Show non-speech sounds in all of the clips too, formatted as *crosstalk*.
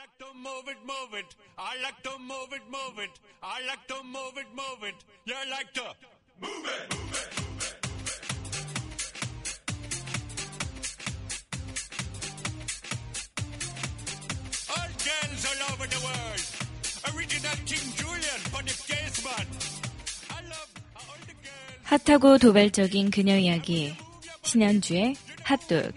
like to move it, move it. I like to move it, move it. I like to move it, move it. You like to move it, move it. All girls all over the world. Original King Julian, funny case man. I love all the girls. 핫하고 도발적인 그녀 이야기 신현주의 핫도그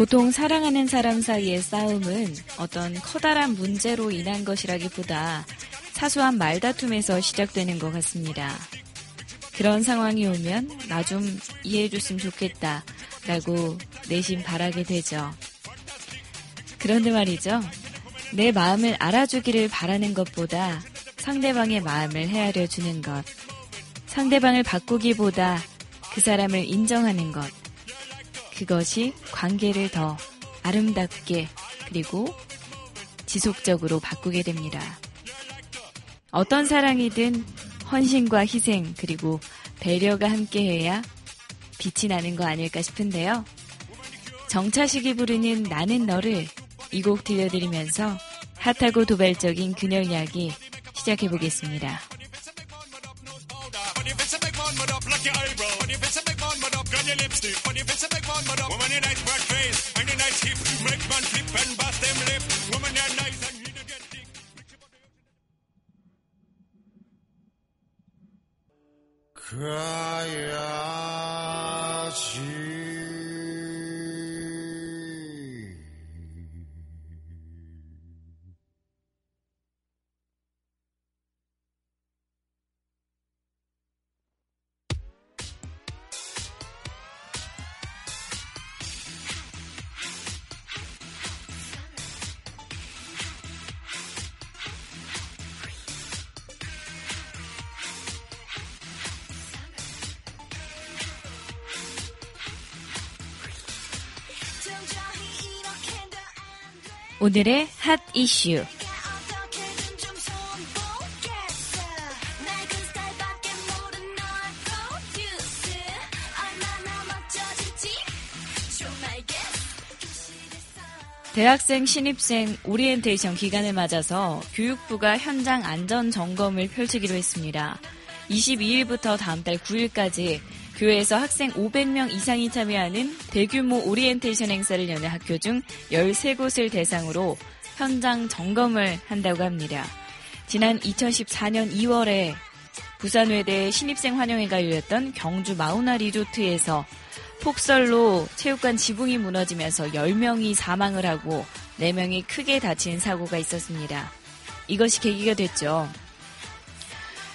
보통 사랑하는 사람 사이의 싸움은 어떤 커다란 문제로 인한 것이라기보다 사소한 말다툼에서 시작되는 것 같습니다. 그런 상황이 오면 나 좀 이해해줬으면 좋겠다 라고 내심 바라게 되죠. 그런데 말이죠. 내 마음을 알아주기를 바라는 것보다 상대방의 마음을 헤아려 주는 것. 상대방을 바꾸기보다 그 사람을 인정하는 것. 그것이 관계를 더 아름답게 그리고 지속적으로 바꾸게 됩니다. 어떤 사랑이든 헌신과 희생 그리고 배려가 함께해야 빛이 나는 거 아닐까 싶은데요. 정차식이 부르는 나는 너를 이 곡 들려드리면서 핫하고 도발적인 그녀 이야기 시작해 보겠습니다. When you face a big man, mud up like your eyebrow. When you face a big man, mud up, grab your lipstick. When you face a big man, mud up, woman, your nice broad face and your nice hip. Make man flip and bust them lip. Woman, you're nice and you don't get thick. 가야지. 질지 좀 알겠어 대학생 신입생 오리엔테이션 기간을 맞아서 교육부가 현장 안전 점검을 펼치기로 했습니다. 22일부터 다음 달 9일까지 교외에서 학생 500명 이상이 참여하는 대규모 오리엔테이션 행사를 여는 학교 중 13곳을 대상으로 현장 점검을 한다고 합니다. 지난 2014년 2월에 부산외대 신입생 환영회가 열렸던 경주 마우나 리조트에서 폭설로 체육관 지붕이 무너지면서 10명이 사망을 하고 4명이 크게 다친 사고가 있었습니다. 이것이 계기가 됐죠.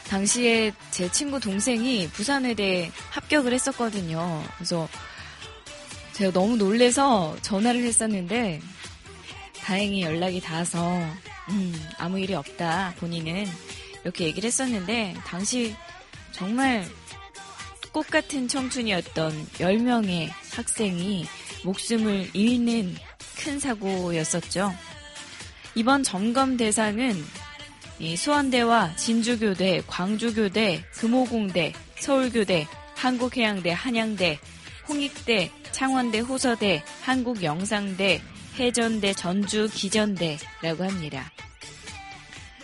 당시에 제 친구 동생이 부산외대에 합격을 했었거든요. 그래서 제가 너무 놀래서 전화를 했었는데 다행히 연락이 닿아서 음, 아무 일이 없다 본인은 이렇게 얘기를 했었는데 당시 정말 꽃 같은 청춘이었던 10명의 학생이 목숨을 잃는 큰 사고였었죠. 이번 점검 대상은 이 수원대와 진주교대, 광주교대, 금호공대, 서울교대, 한국해양대, 한양대, 홍익대, 창원대, 호서대, 한국영상대, 혜전대, 전주기전대라고 합니다.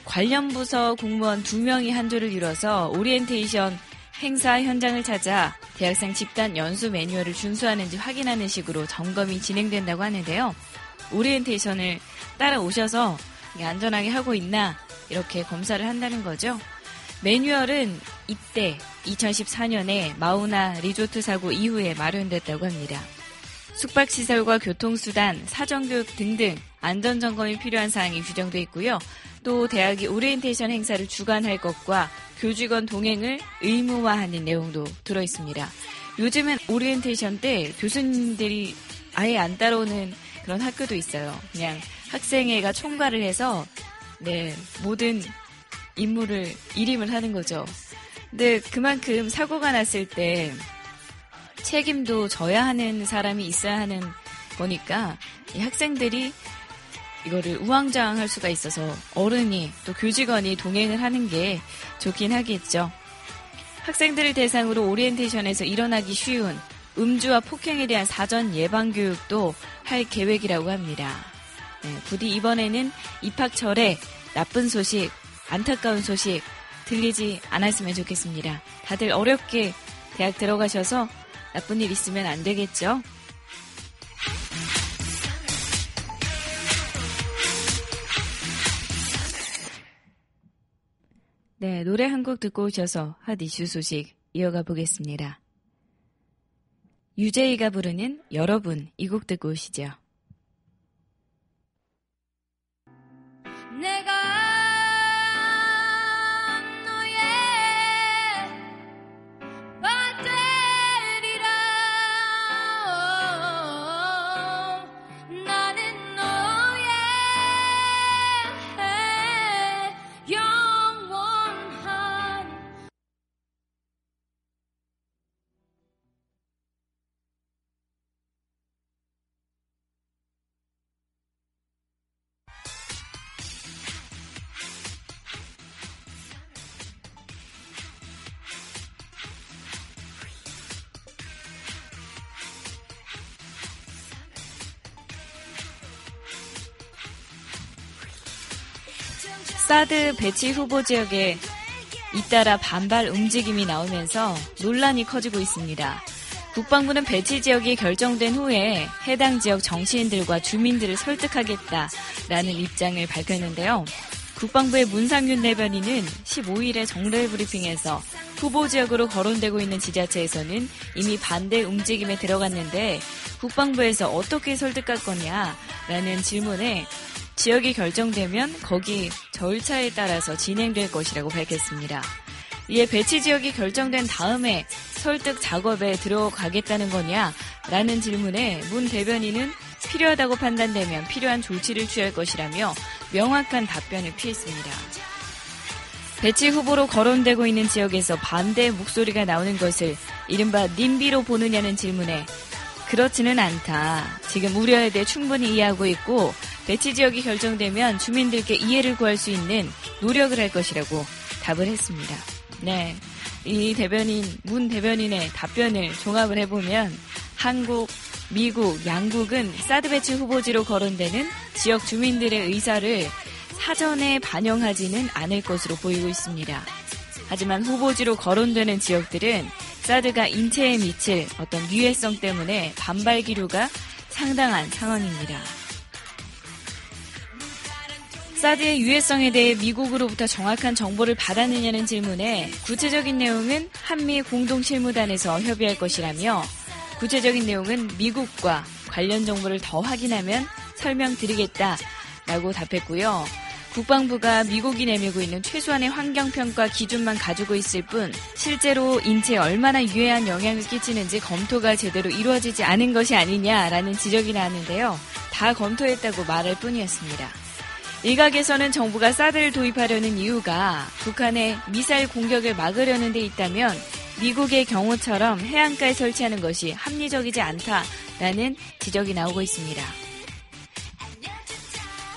관련 부서 공무원 두 명이 한 조를 이뤄서 오리엔테이션 행사 현장을 찾아 대학생 집단 연수 매뉴얼을 준수하는지 확인하는 식으로 점검이 진행된다고 하는데요. 오리엔테이션을 따라오셔서 안전하게 하고 있나 이렇게 검사를 한다는 거죠. 매뉴얼은 이때 2014년에 마우나 리조트 사고 이후에 마련됐다고 합니다. 숙박시설과 교통수단, 사전교육 등등 안전점검이 필요한 사항이 규정돼 있고요. 또 대학이 오리엔테이션 행사를 주관할 것과 교직원 동행을 의무화하는 내용도 들어 있습니다. 요즘은 오리엔테이션 때 교수님들이 아예 안 따라오는 그런 학교도 있어요. 그냥 학생회가 총괄을 해서 네 모든 임무를 일임을 하는 거죠. 근데 그만큼 사고가 났을 때 책임도 져야 하는 사람이 있어야 하는 거니까 이 학생들이 이거를 우왕좌왕 할 수가 있어서 어른이 또 교직원이 동행을 하는 게 좋긴 하겠죠. 학생들을 대상으로 오리엔테이션에서 일어나기 쉬운 음주와 폭행에 대한 사전 예방 교육도 할 계획이라고 합니다. 네, 부디 이번에는 입학철에 나쁜 소식, 안타까운 소식 들리지 않았으면 좋겠습니다. 다들 어렵게 대학 들어가셔서 나쁜 일 있으면 안 되겠죠? 네, 노래 한 곡 듣고 오셔서 핫 이슈 소식 이어가 보겠습니다. 유재이가 부르는 여러분 이 곡 듣고 오시죠. 사드 배치 후보 지역에 잇따라 반발 움직임이 나오면서 논란이 커지고 있습니다. 국방부는 배치 지역이 결정된 후에 해당 지역 정치인들과 주민들을 설득하겠다라는 입장을 밝혔는데요. 국방부의 문상윤 대변인은 15일에 정례 브리핑에서 후보 지역으로 거론되고 있는 지자체에서는 이미 반대 움직임에 들어갔는데 국방부에서 어떻게 설득할 거냐라는 질문에 지역이 결정되면 거기 절차에 따라서 진행될 것이라고 밝혔습니다. 이에 배치 지역이 결정된 다음에 설득 작업에 들어가겠다는 거냐? 라는 질문에 문 대변인은 필요하다고 판단되면 필요한 조치를 취할 것이라며 명확한 답변을 피했습니다. 배치 후보로 거론되고 있는 지역에서 반대 목소리가 나오는 것을 이른바 님비로 보느냐는 질문에 그렇지는 않다. 지금 우려에 대해 충분히 이해하고 있고 배치 지역이 결정되면 주민들께 이해를 구할 수 있는 노력을 할 것이라고 답을 했습니다. 네. 이 대변인, 문 대변인의 답변을 종합을 해보면 한국, 미국, 양국은 사드 배치 후보지로 거론되는 지역 주민들의 의사를 사전에 반영하지는 않을 것으로 보이고 있습니다. 하지만 후보지로 거론되는 지역들은 사드가 인체에 미칠 어떤 유해성 때문에 반발 기류가 상당한 상황입니다. 사드의 유해성에 대해 미국으로부터 정확한 정보를 받았느냐는 질문에 구체적인 내용은 한미 공동실무단에서 협의할 것이라며 구체적인 내용은 미국과 관련 정보를 더 확인하면 설명드리겠다라고 답했고요. 국방부가 미국이 내밀고 있는 최소한의 환경평가 기준만 가지고 있을 뿐 실제로 인체에 얼마나 유해한 영향을 끼치는지 검토가 제대로 이루어지지 않은 것이 아니냐라는 지적이 나왔는데요. 다 검토했다고 말할 뿐이었습니다. 일각에서는 정부가 사드를 도입하려는 이유가 북한의 미사일 공격을 막으려는 데 있다면 미국의 경우처럼 해안가에 설치하는 것이 합리적이지 않다라는 지적이 나오고 있습니다.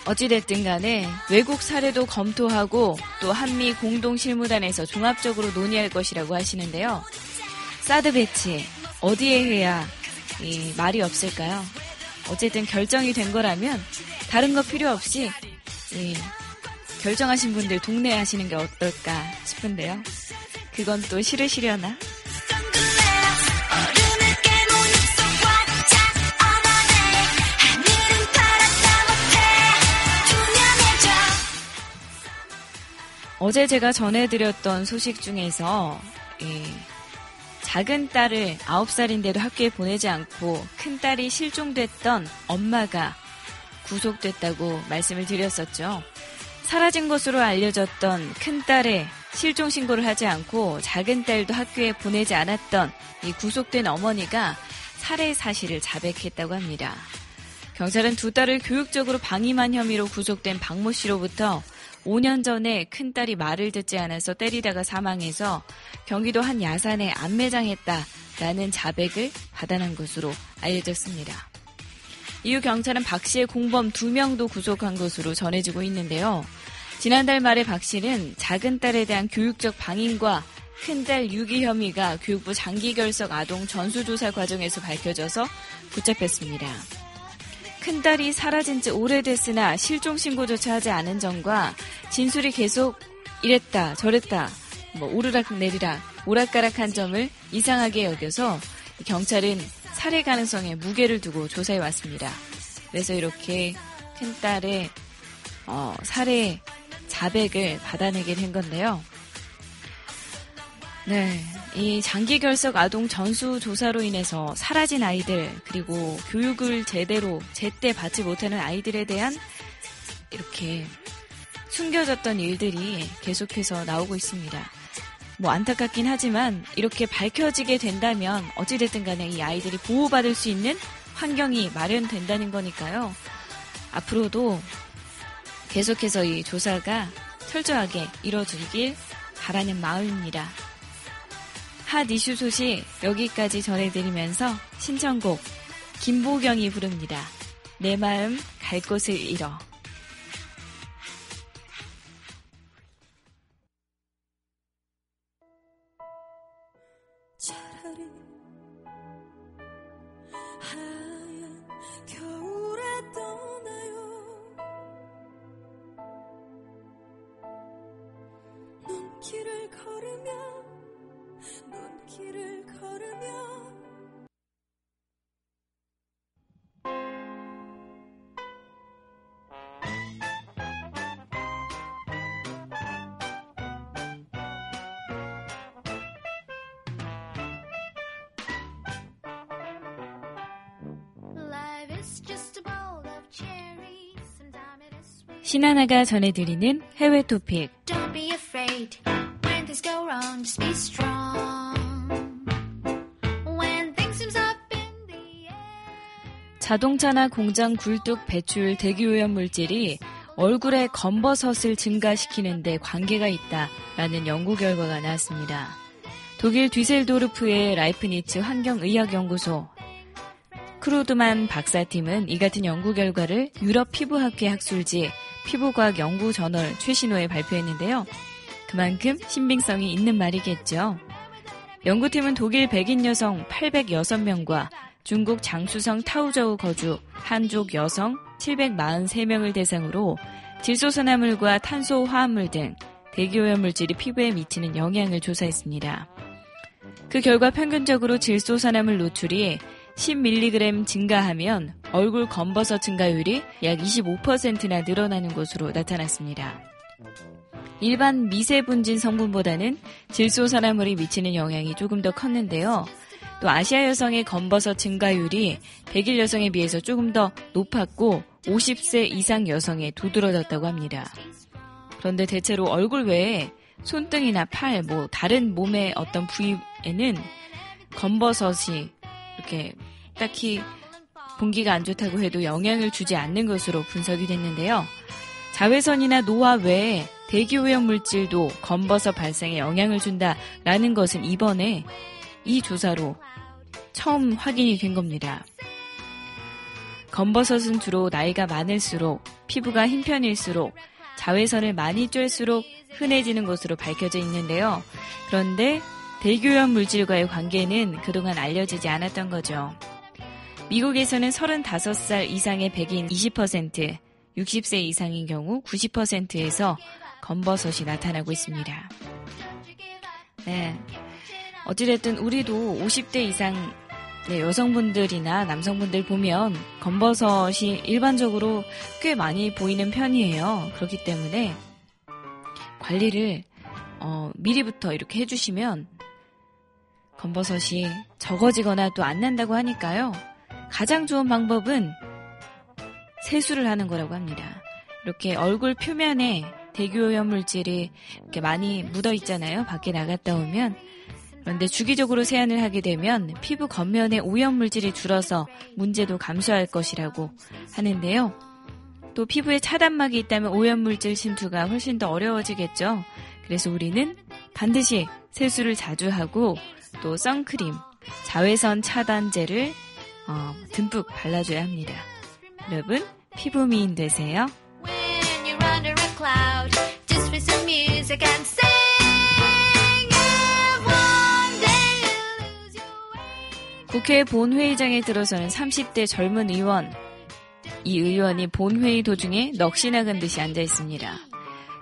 어찌됐든 간에 외국 사례도 검토하고 또 한미 공동실무단에서 종합적으로 논의할 것이라고 하시는데요. 사드 배치 어디에 해야 이 말이 없을까요? 어쨌든 결정이 된 거라면 다른 거 필요 없이 이 결정하신 분들 동네에 하시는 게 어떨까 싶은데요. 그건 또 싫으시려나? 어제 제가 전해드렸던 소식 중에서 이 작은 딸을 9살인데도 학교에 보내지 않고 큰 딸이 실종됐던 엄마가 구속됐다고 말씀을 드렸었죠. 사라진 것으로 알려졌던 큰 딸의 실종 신고를 하지 않고 작은 딸도 학교에 보내지 않았던 이 구속된 어머니가 살해 사실을 자백했다고 합니다. 경찰은 두 딸을 교육적으로 방임한 혐의로 구속된 박모 씨로부터 5년 전에 큰딸이 말을 듣지 않아서 때리다가 사망해서 경기도 한 야산에 안매장했다라는 자백을 받아낸 것으로 알려졌습니다. 이후 경찰은 박 씨의 공범 두 명도 구속한 것으로 전해지고 있는데요. 지난달 말에 박 씨는 작은 딸에 대한 교육적 방임과 큰딸 유기 혐의가 교육부 장기 결석 아동 전수조사 과정에서 밝혀져서 붙잡혔습니다. 큰딸이 사라진 지 오래됐으나 실종 신고조차 하지 않은 점과 진술이 계속 이랬다 저랬다 뭐 오르락 내리락 오락가락한 점을 이상하게 여겨서 경찰은 살해 가능성에 무게를 두고 조사해 왔습니다. 그래서 이렇게 큰딸의 어, 살해 자백을 받아내게 된 건데요. 네. 이 장기 결석 아동 전수 조사로 인해서 사라진 아이들, 그리고 교육을 제대로, 제때 받지 못하는 아이들에 대한 이렇게 숨겨졌던 일들이 계속해서 나오고 있습니다. 뭐 안타깝긴 하지만 이렇게 밝혀지게 된다면 어찌됐든 간에 이 아이들이 보호받을 수 있는 환경이 마련된다는 거니까요. 앞으로도 계속해서 이 조사가 철저하게 이뤄지길 바라는 마음입니다. 핫 이슈 소식 여기까지 전해드리면서 신청곡 김보경이 부릅니다. 내 마음 갈 곳을 잃어. 걸으며 눈길을 걸으며. 신하나가 전해드리는 해외 토픽 자동차나 공장 굴뚝 배출 대기오염 물질이 얼굴의 검버섯을 증가시키는데 관계가 있다라는 연구 결과가 나왔습니다. 독일 뒤셀도르프의 라이프니츠 환경의학연구소 크루트만 박사팀은 이 같은 연구 결과를 유럽 피부학회 학술지 피부과학 연구 저널 최신호에 발표했는데요. 그만큼 신빙성이 있는 말이겠죠. 연구팀은 독일 백인 여성 806명과 중국 장수성 타우저우 거주 한족 여성 743명을 대상으로 질소산화물과 탄소 화합물 등 대기오염 물질이 피부에 미치는 영향을 조사했습니다. 그 결과 평균적으로 질소산화물 노출이 10mg 증가하면 얼굴 검버섯 증가율이 약 25%나 늘어나는 것으로 나타났습니다. 일반 미세분진 성분보다는 질소산화물이 미치는 영향이 조금 더 컸는데요. 또 아시아 여성의 검버섯 증가율이 백일 여성에 비해서 조금 더 높았고 50세 이상 여성에 두드러졌다고 합니다. 그런데 대체로 얼굴 외에 손등이나 팔, 뭐 다른 몸의 어떤 부위에는 검버섯이 이렇게 딱히 공기가 안 좋다고 해도 영향을 주지 않는 것으로 분석이 됐는데요. 자외선이나 노화 외에 대기 오염 물질도 검버섯 발생에 영향을 준다라는 것은 이번에 이 조사로 처음 확인이 된 겁니다. 검버섯은 주로 나이가 많을수록 피부가 흰 편일수록 자외선을 많이 쬐수록 흔해지는 것으로 밝혀져 있는데요. 그런데 대기오염 물질과의 관계는 그동안 알려지지 않았던 거죠. 미국에서는 35살 이상의 백인 20%, 60세 이상인 경우 90%에서 검버섯이 나타나고 있습니다. 네. 어찌됐든 우리도 50대 이상 네, 여성분들이나 남성분들 보면 검버섯이 일반적으로 꽤 많이 보이는 편이에요. 그렇기 때문에 관리를 어, 미리부터 이렇게 해주시면 검버섯이 적어지거나 또 안 난다고 하니까요. 가장 좋은 방법은 세수를 하는 거라고 합니다. 이렇게 얼굴 표면에 대기오염 물질이 이렇게 많이 묻어 있잖아요. 밖에 나갔다 오면. 그런데 주기적으로 세안을 하게 되면 피부 겉면에 오염 물질이 줄어서 문제도 감소할 것이라고 하는데요. 또 피부에 차단막이 있다면 오염 물질 침투가 훨씬 더 어려워지겠죠. 그래서 우리는 반드시 세수를 자주 하고 또 선크림, 자외선 차단제를 어, 듬뿍 발라줘야 합니다. 여러분 피부 미인 되세요. under a cloud, just with some music and say 국회 본회의장에 들어서는 30대 젊은 의원. 이 의원이 본회의 도중에 넋이 나간 듯이 앉아 있습니다.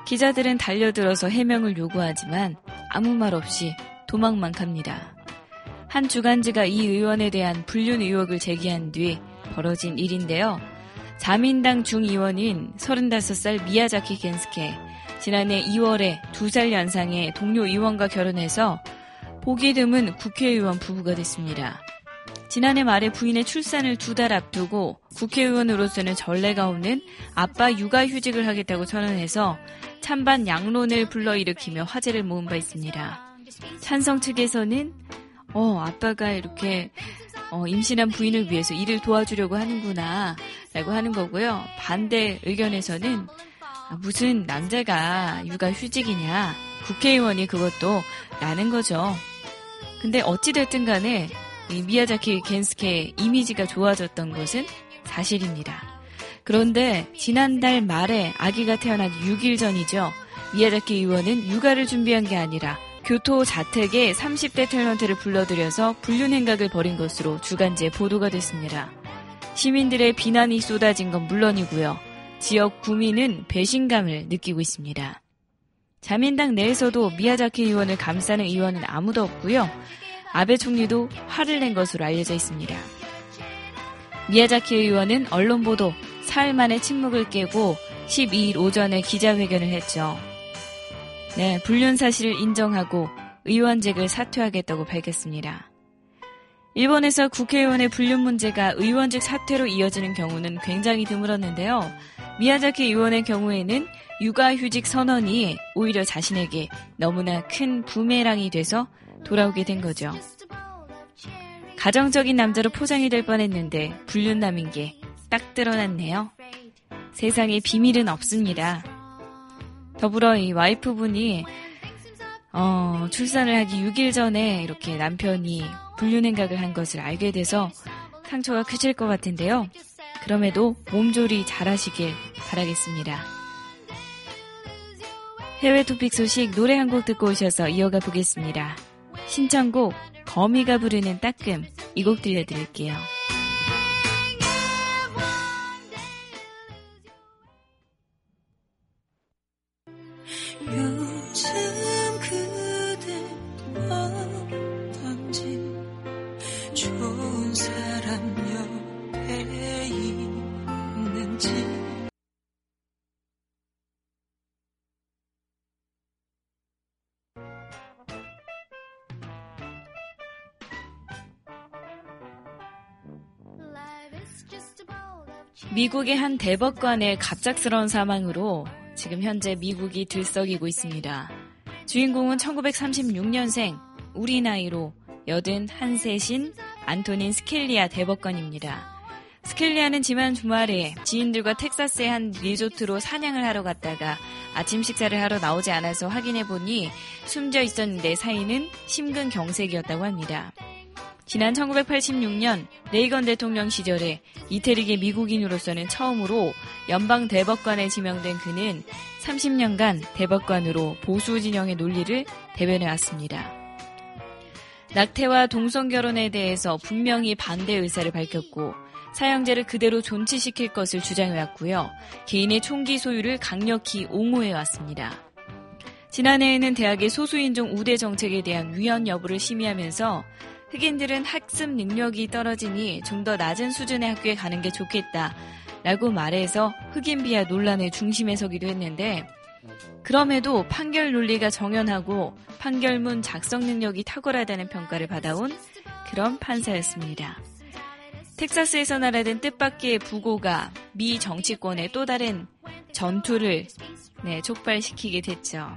기자들은 달려들어서 해명을 요구하지만 아무 말 없이 도망만 갑니다. 한 주간지가 이 의원에 대한 불륜 의혹을 제기한 뒤 벌어진 일인데요. 자민당 중의원인 35살 미야자키 겐스케. 지난해 2월에 2살 연상의 동료 의원과 결혼해서 보기 드문 국회의원 부부가 됐습니다. 지난해 말에 부인의 출산을 두 달 앞두고 국회의원으로서는 전례가 없는 아빠 육아휴직을 하겠다고 선언해서 찬반 양론을 불러일으키며 화제를 모은 바 있습니다. 찬성 측에서는 어 아빠가 이렇게 어, 임신한 부인을 위해서 일을 도와주려고 하는구나 라고 하는 거고요. 반대 의견에서는 아, 무슨 남자가 육아 휴직이냐 국회의원이 그것도 나는 거죠. 근데 어찌됐든 간에 이 미야자키 겐스케의 이미지가 좋아졌던 것은 사실입니다. 그런데 지난달 말에 아기가 태어난 6일 전이죠. 미야자키 의원은 육아를 준비한 게 아니라 교토 자택에 30대 탤런트를 불러들여서 불륜 행각을 벌인 것으로 주간지에 보도가 됐습니다. 시민들의 비난이 쏟아진 건 물론이고요. 지역 구민은 배신감을 느끼고 있습니다. 자민당 내에서도 미야자키 의원을 감싸는 의원은 아무도 없고요. 아베 총리도 화를 낸 것으로 알려져 있습니다. 미야자키 의원은 언론 보도 사흘 만에 침묵을 깨고 12일 오전에 기자회견을 했죠. 네, 불륜 사실을 인정하고 의원직을 사퇴하겠다고 밝혔습니다. 일본에서 국회의원의 불륜 문제가 의원직 사퇴로 이어지는 경우는 굉장히 드물었는데요. 미야자키 의원의 경우에는 육아휴직 선언이 오히려 자신에게 너무나 큰 부메랑이 돼서 돌아오게 된 거죠. 가정적인 남자로 포장이 될 뻔했는데 불륜남인 게 딱 드러났네요. 세상에 비밀은 없습니다. 더불어 이 와이프분이 어, 출산을 하기 6일 전에 이렇게 남편이 불륜 행각을 한 것을 알게 돼서 상처가 크실 것 같은데요. 그럼에도 몸조리 잘하시길 바라겠습니다. 해외 토픽 소식 노래 한 곡 듣고 오셔서 이어가 보겠습니다. 신청곡 거미가 부르는 따끔 이 곡 들려드릴게요. 미국의 한 대법관의 갑작스러운 사망으로 지금 현재 미국이 들썩이고 있습니다. 주인공은 1936년생, 우리 나이로 81세신 안토닌 스켈리아 대법관입니다. 스켈리아는 지난 주말에 지인들과 텍사스의 한 리조트로 사냥을 하러 갔다가 아침 식사를 하러 나오지 않아서 확인해 보니 숨져 있었는데 사인은 심근경색이었다고 합니다. 지난 1986년 레이건 대통령 시절에 이태리계 미국인으로서는 처음으로 연방 대법관에 지명된 그는 30년간 대법관으로 보수 진영의 논리를 대변해 왔습니다. 낙태와 동성 결혼에 대해서 분명히 반대 의사를 밝혔고 사형제를 그대로 존치시킬 것을 주장해 왔고요. 개인의 총기 소유를 강력히 옹호해 왔습니다. 지난해에는 대학의 소수인종 우대 정책에 대한 위헌 여부를 심의하면서 흑인들은 학습 능력이 떨어지니 좀 더 낮은 수준의 학교에 가는 게 좋겠다. 라고 말해서 흑인 비하 논란의 중심에 서기도 했는데, 그럼에도 판결 논리가 정연하고 판결문 작성 능력이 탁월하다는 평가를 받아온 그런 판사였습니다. 텍사스에서 날아든 뜻밖의 부고가 미 정치권의 또 다른 전투를 네, 촉발시키게 됐죠.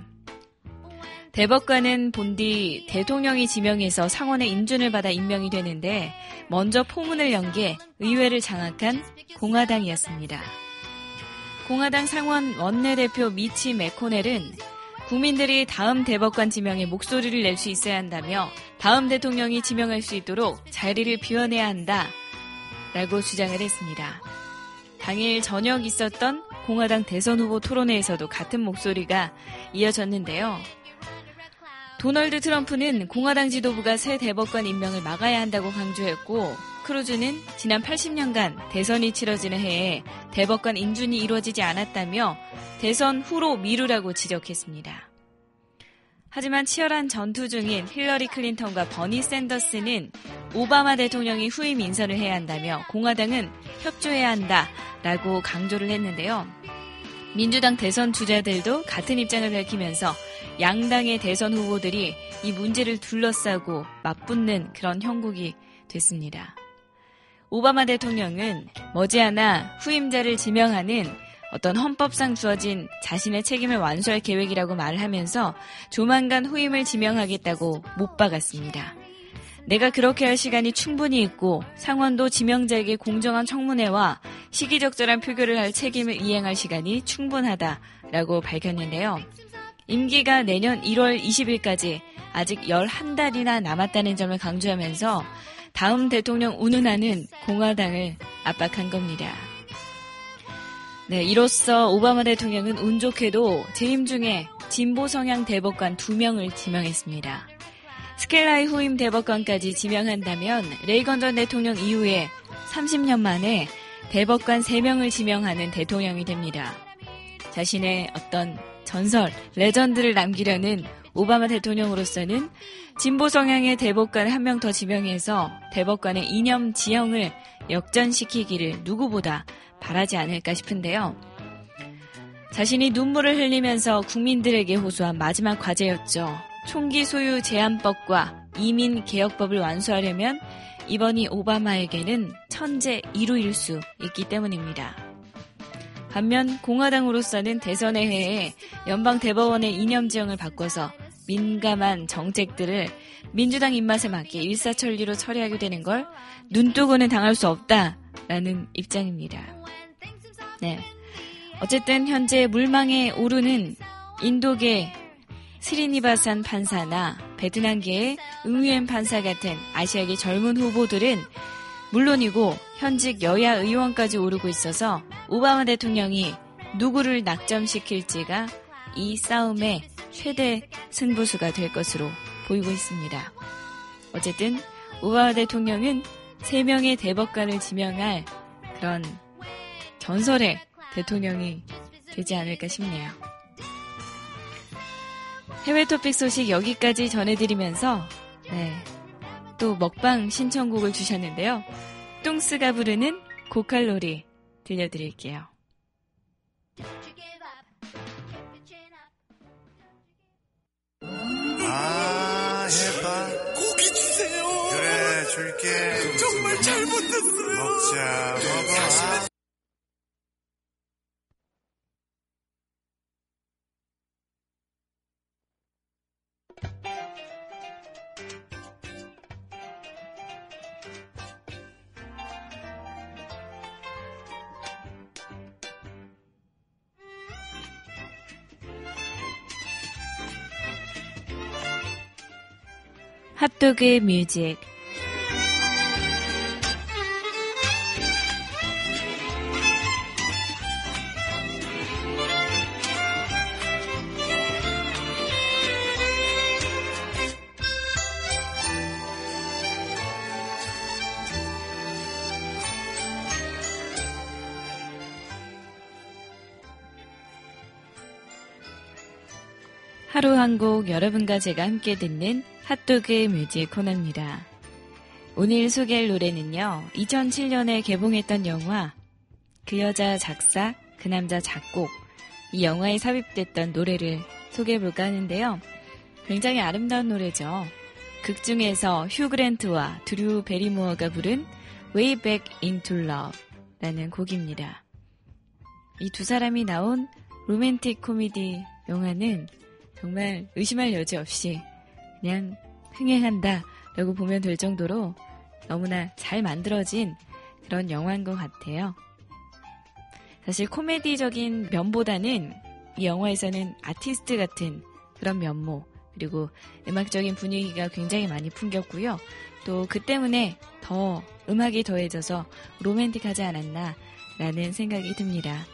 대법관은 본디 대통령이 지명해서 상원의 인준을 받아 임명이 되는데 먼저 포문을 연 게 의회를 장악한 공화당이었습니다. 공화당 상원 원내대표 미치 매코널은 국민들이 다음 대법관 지명에 목소리를 낼 수 있어야 한다며 다음 대통령이 지명할 수 있도록 자리를 비워놔야 한다. 라고 주장을 했습니다. 당일 저녁 있었던 공화당 대선 후보 토론회에서도 같은 목소리가 이어졌는데요. 도널드 트럼프는 공화당 지도부가 새 대법관 임명을 막아야 한다고 강조했고 크루즈는 지난 80년간 대선이 치러지는 해에 대법관 인준이 이루어지지 않았다며 대선 후로 미루라고 지적했습니다. 하지만 치열한 전투 중인 힐러리 클린턴과 버니 샌더스는 오바마 대통령이 후임 인선을 해야 한다며 공화당은 협조해야 한다라고 강조를 했는데요. 민주당 대선 주자들도 같은 입장을 밝히면서 양당의 대선 후보들이 이 문제를 둘러싸고 맞붙는 그런 형국이 됐습니다. 오바마 대통령은 머지않아 후임자를 지명하는 어떤 헌법상 주어진 자신의 책임을 완수할 계획이라고 말을 하면서 조만간 후임을 지명하겠다고 못 박았습니다. 내가 그렇게 할 시간이 충분히 있고 상원도 지명자에게 공정한 청문회와 시기적절한 표결을 할 책임을 이행할 시간이 충분하다라고 밝혔는데요. 임기가 내년 1월 20일까지 아직 11달이나 남았다는 점을 강조하면서 다음 대통령 운운하는 공화당을 압박한 겁니다. 네, 이로써 오바마 대통령은 운 좋게도 재임 중에 진보 성향 대법관 2명을 지명했습니다. 스켈라이 후임 대법관까지 지명한다면 레이건 전 대통령 이후에 30년 만에 대법관 3명을 지명하는 대통령이 됩니다. 자신의 어떤 전설, 레전드를 남기려는 오바마 대통령으로서는 진보 성향의 대법관 한 명 더 지명해서 대법관의 이념 지형을 역전시키기를 누구보다 바라지 않을까 싶은데요. 자신이 눈물을 흘리면서 국민들에게 호소한 마지막 과제였죠. 총기 소유 제한법과 이민 개혁법을 완수하려면 이번이 오바마에게는 천재 1호일 수 있기 때문입니다. 반면 공화당으로서는 대선의 해에 연방 대법원의 이념 지형을 바꿔서 민감한 정책들을 민주당 입맛에 맞게 일사천리로 처리하게 되는 걸 눈뜨고는 당할 수 없다라는 입장입니다. 네. 어쨌든 현재 물망에 오르는 인도계 스리니바산 판사나 베트남계의 응유엔 판사 같은 아시아계 젊은 후보들은 물론이고 현직 여야 의원까지 오르고 있어서 오바마 대통령이 누구를 낙점시킬지가 이 싸움의 최대 승부수가 될 것으로 보이고 있습니다. 어쨌든 오바마 대통령은 3명의 대법관을 지명할 그런 전설의 대통령이 되지 않을까 싶네요. 해외 토픽 소식 여기까지 전해드리면서 네, 또 먹방 신청곡을 주셨는데요. 뚱스가 부르는 고칼로리 들려드릴게요. 아, 해봐. 고기 주세요. 그래, 줄게. 정말 잘못했어요. 먹자, 먹어. 핫도그 뮤직 한 곡 여러분과 제가 함께 듣는 핫도그 뮤직 코너입니다. 오늘 소개할 노래는요, 2007년에 개봉했던 영화, 그 여자 작사, 그 남자 작곡, 이 영화에 삽입됐던 노래를 소개해볼까 하는데요. 굉장히 아름다운 노래죠. 극 중에서 휴 그랜트와 드류 베리모어가 부른 Way Back Into Love 라는 곡입니다. 이 두 사람이 나온 로맨틱 코미디 영화는 정말 의심할 여지 없이 그냥 흥행한다 라고 보면 될 정도로 너무나 잘 만들어진 그런 영화인 것 같아요. 사실 코미디적인 면보다는 이 영화에서는 아티스트 같은 그런 면모 그리고 음악적인 분위기가 굉장히 많이 풍겼고요. 또 그 때문에 더 음악이 더해져서 로맨틱하지 않았나 라는 생각이 듭니다.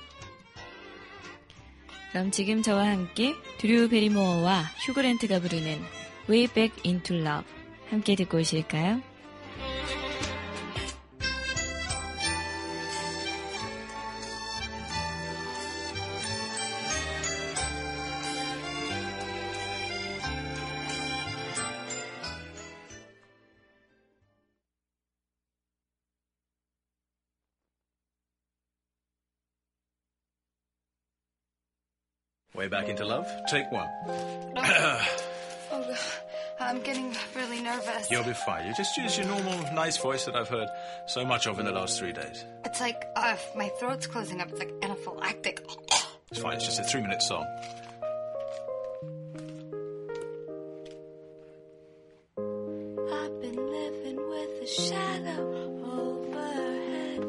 그럼 지금 저와 함께 드류 베리모어와 휴그랜트가 부르는 Way Back Into Love 함께 듣고 오실까요? Way back into love. Take one. *clears throat* Oh, God. I'm getting really nervous. You'll be fine. You just use your normal, nice voice that I've heard so much of in the last three days. It's like uh, my throat's closing up. It's like anaphylactic. *clears throat* It's fine. It's just a three-minute song. I've been living with a shadow overhead.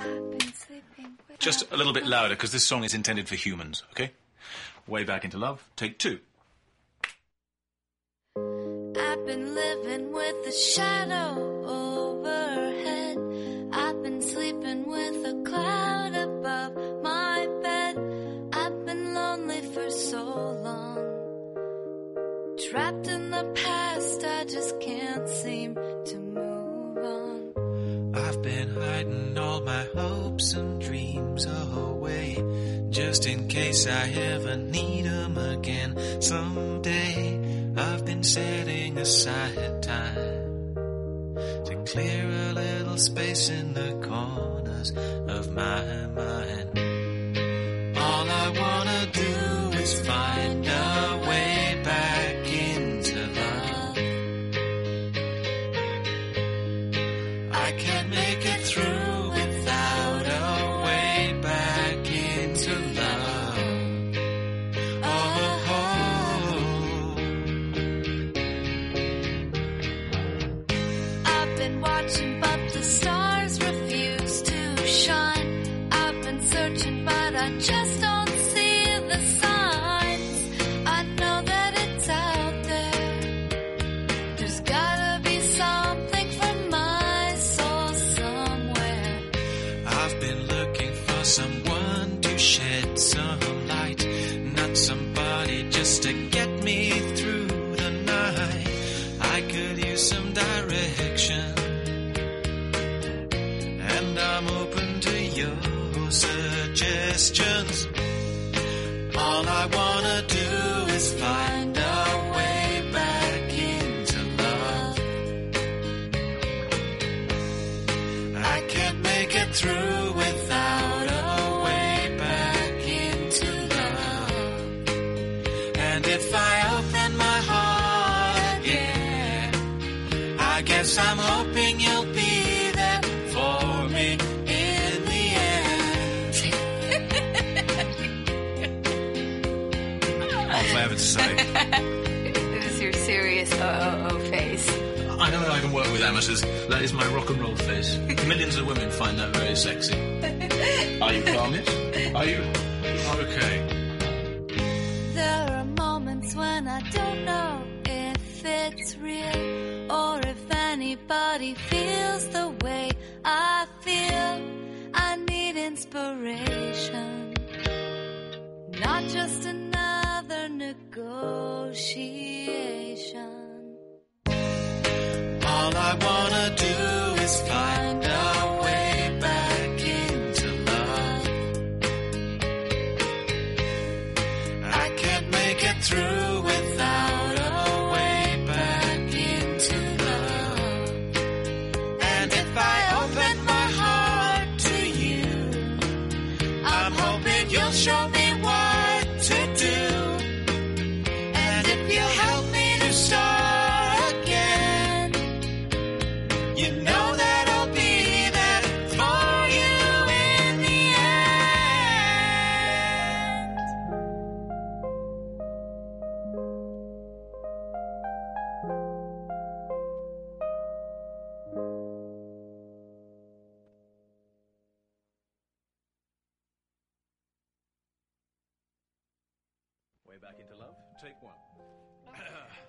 I've been sleeping with Just a little bit louder because this song is intended for humans. Okay. Way back into love. Take two. I've been living with a shadow overhead. I've been sleeping with a cloud above my bed. I've been lonely for so long. Trapped in the past, I just can't seem to move on. I've been hiding all my hopes and dreams away just in case I ever need 'em again someday. I've been setting aside time to clear a little space in the corners of my mind. All I wanna do is find through without a way back into love. And if I open my heart again, I guess I'm hoping you'll be there for me in the end. All I have to say. It was your serious OOO face. I know I can work with amateurs. That is my rock and roll face. *laughs* Millions of women find that very sexy. *laughs* Are you calm, yes? Are you? Okay. There are moments when I don't know if it's real or if anybody feels the way I feel. I need inspiration, not just another negotiation. All I wanna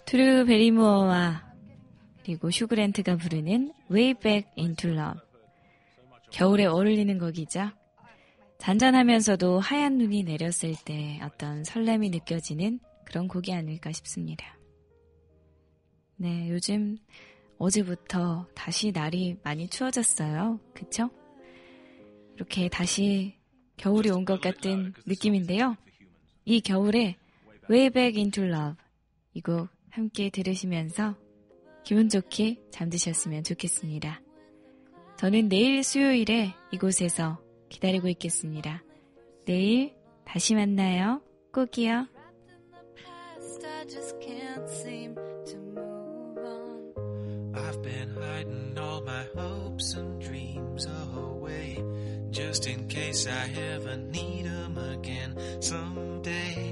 드루 베리모어와 그리고 슈그랜트가 부르는 Way Back Into Love. 겨울에 어울리는 곡이죠. 잔잔하면서도 하얀 눈이 내렸을 때 어떤 설렘이 느껴지는 그런 곡이 아닐까 싶습니다. 네, 요즘 어제부터 다시 날이 많이 추워졌어요. 그쵸? 이렇게 다시 겨울이 온 것 같은 느낌인데요. 이 겨울에 Way Back Into Love 이곡 함께 들으시면서 기분 좋게 잠드셨으면 좋겠습니다. 저는 내일 수요일에 이곳에서 기다리고 있겠습니다. 내일 다시 만나요. 꼭이요. I've been hiding all my hopes and dreams away just in case I ever need 'em again someday.